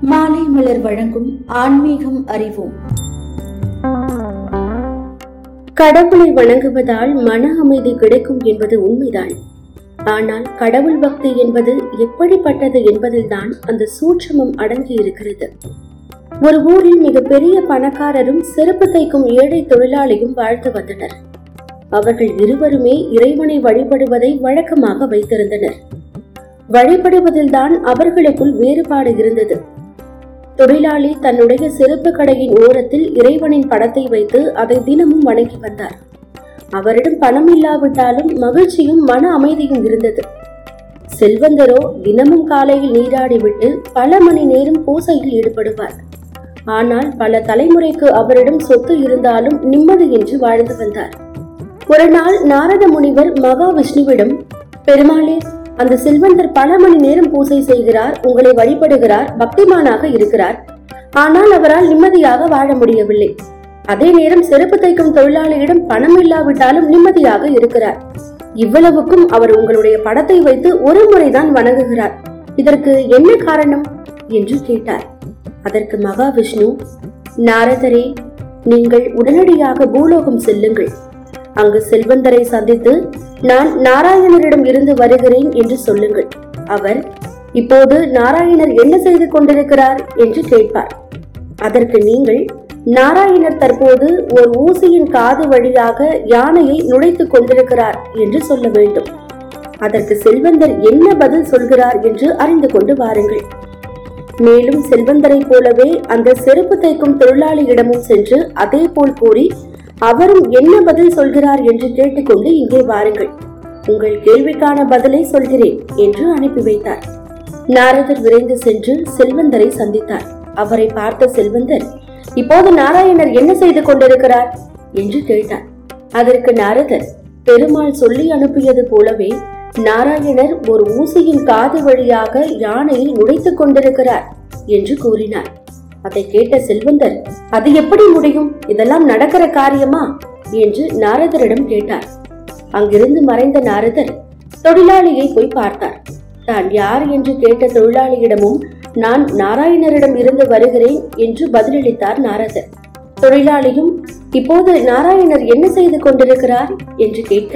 மாலை மலர் வழங்கும் ஆன்மீகம் அறிவோம். கடவுளை வணங்குவதால் மன அமைதி கிடைக்கும் என்பது உண்மைதான். ஆனால் கடவுள் பக்தி என்பது எப்படிப்பட்டது என்பதில்தான் அந்த சூட்சமம் அடங்கி இருக்கிறது ஒரு ஊரில் மிக பெரிய பணக்காரரும் செருப்பு தைக்கும் ஏழை தொழிலாளியும் வாழ்ந்து வந்தனர். அவர்கள் இருவருமே இறைவனை வழிபடுவதை வழக்கமாக வைத்திருந்தனர். வழிபடுவதில்தான் அவர்களுக்குள் வேறுபாடு இருந்தது. தொழிலாளி தன்னுடைய செருப்பு கடையின் ஓரத்தில் இறைவனின் படத்தை வைத்து அதை தினமும் வணங்கி வந்தார். அவரிடம் பணம் இல்லாவிட்டாலும் மகிழ்ச்சியும் மன அமைதியும் இருந்தது. செல்வந்தரோ தினமும் காலையில் நீராடிவிட்டு பல மணி நேரம் பூசையில் ஈடுபடுவார். ஆனால் பல தலைமுறைக்கு அவரிடம் சொத்து இருந்தாலும் நிம்மதியின்றி வாழ்ந்து வந்தார். ஒரு நாள் நாரத முனிவர் மகாவிஷ்ணுவிடம் பெருமாளே அந்த செல்வந்தர் பல மணி நேரம் பூசை செய்கிறார் உங்களை வழிபடுகிறார் பக்திமானாக இருக்கிறார். ஆனால் அவரால் நிம்மதியாக வாழ முடியவில்லை. அதே நேரம் செருப்பு தைக்கும் தொழிலாளியிடம் பணம் இல்லாவிட்டாலும் நிம்மதியாக இருக்கிறார். இவ்வளவுக்கும் அவர் உங்களுடைய படத்தை வைத்து ஒரு முறைதான் வணங்குகிறார். இதற்கு என்ன காரணம்? என்று கேட்டார். அதற்கு மகாவிஷ்ணு நாரதரே நீங்கள் உடனடியாக பூலோகம் செல்லுங்கள். அங்கு செல்வந்தரை சந்தித்து நான் நாராயணரிடம் இருந்து வருகிறேன் என்று சொல்லுங்கள். அவர் இப்போது நாராயணர் என்ன செய்து கொண்டிருக்கிறார்? என்று கேட்பார். அதற்கு நீங்கள் நாராயணர் தற்போது ஒரு ஊசியின் காது வழியாக யானையை நுழைத்துக் கொண்டிருக்கிறார் என்று சொல்ல வேண்டும். அதற்கு செல்வந்தர் என்ன பதில் சொல்கிறார் என்று அறிந்து கொண்டு வாருங்கள். மேலும் செல்வந்தரை போலவே அந்த செருப்பு தைக்கும் தொழிலாளியிடமும் சென்று அதே போல் கூறி அவரும் என்ன பதில் சொல்கிறார் என்று கேட்டுக்கொண்டு இங்கே வாருங்கள். உங்கள் கேள்விக்கான பதிலை சொல்கிறேன் என்று அனுப்பி வைத்தார். நாரதர் விரைந்து சென்று செல்வந்தரை சந்தித்தார். அவரை பார்த்த செல்வந்தர் இப்போது நாராயணர் என்ன செய்து கொண்டிருக்கிறார்? என்று கேட்டார். அதற்கு நாரதர் பெருமாள் சொல்லி அனுப்பியது போலவே நாராயணர் ஒரு ஊசியின் காது வழியாக யானையை நுழைத்துக் கொண்டிருக்கிறார் என்று கூறினார். அதை கேட்ட செல்வந்தர் அது எப்படி முடியும்? இதெல்லாம் நடக்கிற காரியமா? என்று நாரதரிடம் கேட்டார். அங்கிருந்து மறைந்த நாரதர் தொழிலாளியை போய் பார்த்தார். தான் யார் என்று கேட்ட தொழிலாளியிடமும் நான் நாராயணரிடம் இருந்து வருகிறேன் என்று பதிலளித்தார் நாரதர். தொழிலாளியும் இப்போது நாராயணர் என்ன செய்து கொண்டிருக்கிறார்? என்று கேட்க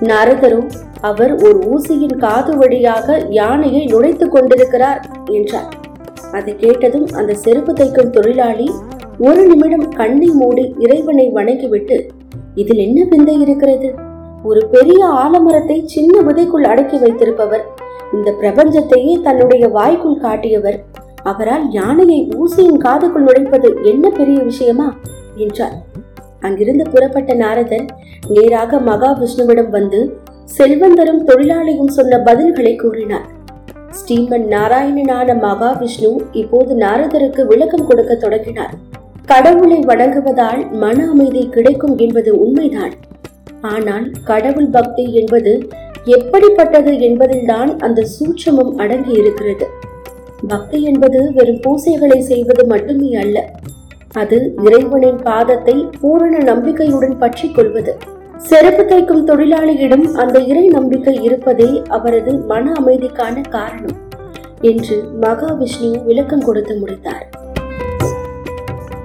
நாரதரும் அவர் ஒரு ஊசியின் காது வழியாக யானையை நுழைத்துக் கொண்டிருக்கிறார் என்றார். அதை கேட்டதும் அந்த செருப்பு தைக்கும் தொழிலாளி ஒரு நிமிடம் கண்ணை மூடி இறைவனை வணங்கிவிட்டு இதில் என்ன விந்தை இருக்கிறது? ஒரு பெரிய ஆலமரத்தை சின்ன விதைக்குள் அடக்கி வைத்திருப்பவர் இந்த பிரபஞ்சத்தையே தன்னுடைய வாய்க்குள் காட்டியவர். அவரால் யானையை ஊசியின் காதுக்குள் நுழைப்பது என்ன பெரிய விஷயமா? என்றார். அங்கிருந்து புறப்பட்ட நாரதர் நேராக மகாவிஷ்ணுவிடம் வந்து செல்வந்தரும் தொழிலாளியும் சொன்ன பதில்களை கூறினார். ஸ்ரீமன் நாராயணனான மகாவிஷ்ணு இப்போது நாரதருக்கு விளக்கம் கொடுக்க தொடங்கினார். கடவுளை வணங்குவதால் மன அமைதி கிடைக்கும் என்பது உண்மைதான். ஆனால் கடவுள் பக்தி என்பது எப்படிப்பட்டது என்பதில்தான் அந்த சூட்சமம் அடங்கி இருக்கிறது பக்தி என்பது வெறும் பூசைகளை செய்வது மட்டுமே அல்ல அது இறைவனின் பாதத்தை பூரண நம்பிக்கையுடன் பற்றி கொள்வது. செருப்பு தைக்கும் தொழிலாளியிடம் அந்த இறை நம்பிக்கை இருப்பதே அவரது மன அமைதிக்கான காரணம் என்று மகாவிஷ்ணு விளக்கம் கொடுத்து முடித்தார்.